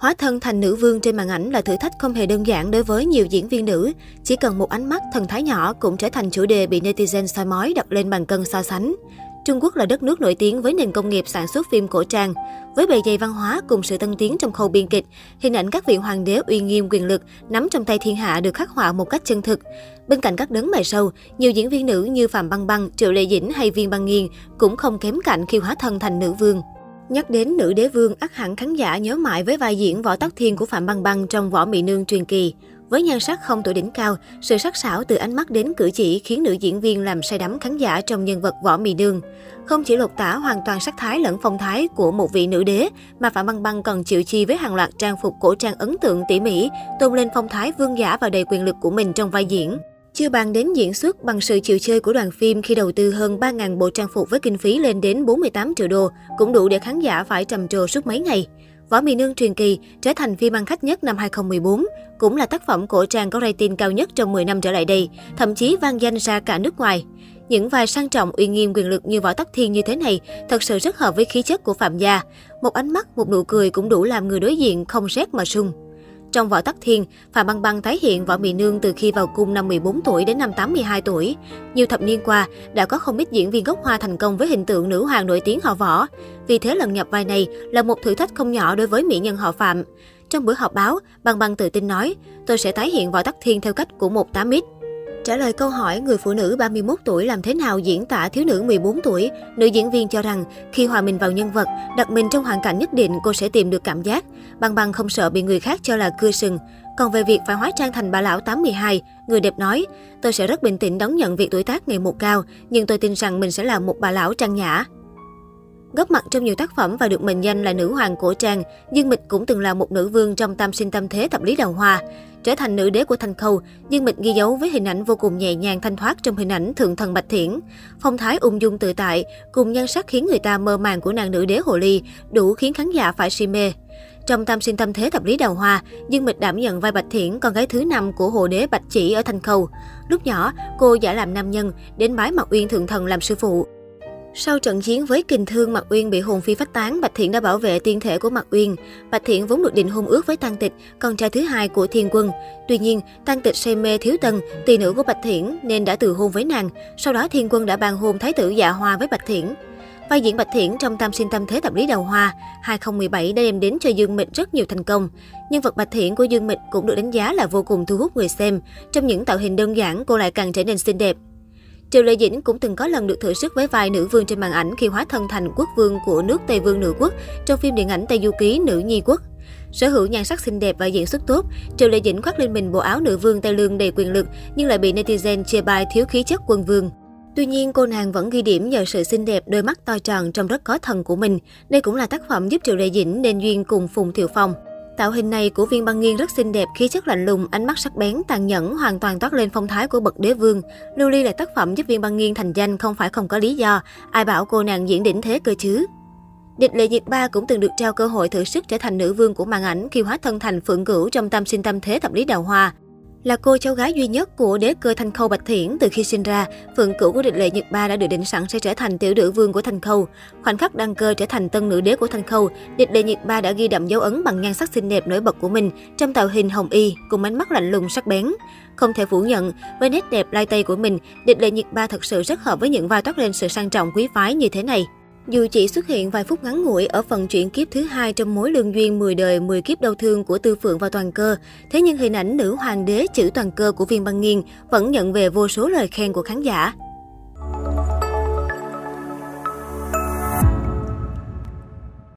Hóa thân thành nữ vương trên màn ảnh là thử thách không hề đơn giản đối với nhiều diễn viên nữ. Chỉ cần một ánh mắt thần thái nhỏ cũng trở thành chủ đề bị netizen soi mói đặt lên bàn cân so sánh. Trung Quốc là đất nước nổi tiếng với nền công nghiệp sản xuất phim cổ trang. Với bề dày văn hóa cùng sự tân tiến trong khâu biên kịch, hình ảnh các vị hoàng đế uy nghiêm quyền lực nắm trong tay thiên hạ được khắc họa một cách chân thực. Bên cạnh các đấng mày sâu, nhiều diễn viên nữ như Phạm Băng Băng, Triệu Lệ Dĩnh hay Viên Băng Nghiên cũng không kém cạnh khi hóa thân thành nữ vương. Nhắc đến nữ đế vương, ắt hẳn khán giả nhớ mãi với vai diễn võ tắc thiên của Phạm Băng Băng trong Võ Mị Nương truyền kỳ. Với nhan sắc không tuổi đỉnh cao, sự sắc sảo từ ánh mắt đến cử chỉ khiến nữ diễn viên làm say đắm khán giả trong nhân vật Võ mì Nương. Không chỉ lột tả hoàn toàn sắc thái lẫn phong thái của một vị nữ đế, mà Phạm Băng Băng còn chịu chi với hàng loạt trang phục cổ trang ấn tượng tỉ mỉ, tôn lên phong thái vương giả và đầy quyền lực của mình trong vai diễn. Chưa bàn đến diễn xuất bằng sự chịu chơi của đoàn phim khi đầu tư hơn 3.000 bộ trang phục với kinh phí lên đến 48 triệu đô, cũng đủ để khán giả phải trầm trồ suốt mấy ngày. Võ Mì Nương truyền kỳ trở thành phim ăn khách nhất năm 2014, cũng là tác phẩm cổ trang có rating cao nhất trong 10 năm trở lại đây, thậm chí vang danh ra cả nước ngoài. Những vai sang trọng uy nghiêm quyền lực như Võ Tắc Thiên như thế này thật sự rất hợp với khí chất của Phạm Gia. Một ánh mắt, một nụ cười cũng đủ làm người đối diện không rét mà sung. Trong Võ Tắc Thiên, Phạm Băng Băng tái hiện Võ Mị Nương từ khi vào cung năm 14 tuổi đến năm 82 tuổi. Nhiều thập niên qua, đã có không ít diễn viên gốc Hoa thành công với hình tượng nữ hoàng nổi tiếng họ Võ. Vì thế lần nhập vai này là một thử thách không nhỏ đối với mỹ nhân họ Phạm. Trong buổi họp báo, Băng Băng tự tin nói, tôi sẽ tái hiện Võ Tắc Thiên theo cách của một 8X. Trả lời câu hỏi người phụ nữ 31 tuổi làm thế nào diễn tả thiếu nữ 14 tuổi, nữ diễn viên cho rằng khi hòa mình vào nhân vật, đặt mình trong hoàn cảnh nhất định cô sẽ tìm được cảm giác. bằng bằng không sợ bị người khác cho là cưa sừng. Còn về việc phải hóa trang thành bà lão 82, người đẹp nói, tôi sẽ rất bình tĩnh đón nhận việc tuổi tác ngày một cao, nhưng tôi tin rằng mình sẽ là một bà lão trang nhã. Góp mặt trong nhiều tác phẩm và được mệnh danh là nữ hoàng cổ trang, Dương Mịch cũng từng là một nữ vương trong tam sinh tâm thế thập lý đào hoa. Trở thành nữ đế của Thanh Khâu, Dương Mịch ghi dấu với hình ảnh vô cùng nhẹ nhàng thanh thoát trong hình ảnh thượng thần Bạch Thiển. Phong thái ung dung tự tại, cùng nhan sắc khiến người ta mơ màng của nàng nữ đế Hồ Ly, đủ khiến khán giả phải si mê. Trong tam sinh tâm thế thập lý đào hoa, Dương Mịch đảm nhận vai Bạch Thiển, con gái thứ năm của hồ đế Bạch Chỉ ở Thanh Khâu. Lúc nhỏ, cô giả làm nam nhân, đến bái mặt Uyên thượng thần làm sư phụ. Sau trận chiến với kình thương Mạc Uyên bị hồn phi phách tán, Bạch Thiện đã bảo vệ tiên thể của Mạc Uyên. Bạch Thiện vốn được định hôn ước với Tăng Tịch, con trai thứ hai của Thiên Quân. Tuy nhiên, Tăng Tịch say mê thiếu tân, tỳ nữ của Bạch Thiện nên đã từ hôn với nàng. Sau đó Thiên Quân đã ban hôn thái tử Dạ Hoa với Bạch Thiện. Vai diễn Bạch Thiển trong Tam sinh tâm thế tập lý đào hoa 2017 đã đem đến cho Dương Mịch rất nhiều thành công. Nhân vật Bạch Thiển của Dương Mịch cũng được đánh giá là vô cùng thu hút người xem. Trong những tạo hình đơn giản, cô lại càng trở nên xinh đẹp. Triệu Lệ Dĩnh cũng từng có lần được thử sức với vai nữ vương trên màn ảnh khi hóa thân thành quốc vương của nước Tây Vương Nữ Quốc trong phim điện ảnh Tây Du Ký Nữ Nhi Quốc. Sở hữu nhan sắc xinh đẹp và diễn xuất tốt, Triệu Lệ Dĩnh khoác lên mình bộ áo nữ vương Tây Lương đầy quyền lực nhưng lại bị netizen chê bai thiếu khí chất quân vương. Tuy nhiên, cô nàng vẫn ghi điểm nhờ sự xinh đẹp, đôi mắt to tròn trong rất có thần của mình. Đây cũng là tác phẩm giúp Triệu Lệ Dĩnh nên duyên cùng Phùng Thiệu Phong. Tạo hình này của viên băng nghiên rất xinh đẹp, khí chất lạnh lùng, ánh mắt sắc bén, tàn nhẫn, hoàn toàn toát lên phong thái của bậc đế vương. Lưu Ly là tác phẩm giúp viên băng nghiên thành danh không phải không có lý do. Ai bảo cô nàng diễn đỉnh thế cơ chứ? Địch Lệ Nhiệt Ba cũng từng được trao cơ hội thử sức trở thành nữ vương của màn ảnh khi hóa thân thành Phượng Cửu trong Tam Sinh tam Thế Thập Lý Đào Hoa. Là cô cháu gái duy nhất của đế cơ Thanh Khâu Bạch Thiển từ khi sinh ra, phượng cửu của địch lệ Nhật Ba đã được định sẵn sẽ trở thành tiểu nữ vương của Thanh Khâu. Khoảnh khắc đăng cơ trở thành tân nữ đế của Thanh Khâu, địch lệ Nhật Ba đã ghi đậm dấu ấn bằng nhan sắc xinh đẹp nổi bật của mình trong tạo hình hồng y cùng ánh mắt lạnh lùng sắc bén. Không thể phủ nhận, với nét đẹp lai tây của mình, địch lệ Nhật Ba thật sự rất hợp với những vai toát lên sự sang trọng quý phái như thế này. Dù chỉ xuất hiện vài phút ngắn ngủi ở phần chuyển kiếp thứ hai trong mối lương duyên 10 đời 10 kiếp đau thương của Tư Phượng và Toàn Cơ, thế nhưng hình ảnh nữ hoàng đế chữ Toàn Cơ của Viên Băng Nghiên vẫn nhận về vô số lời khen của khán giả.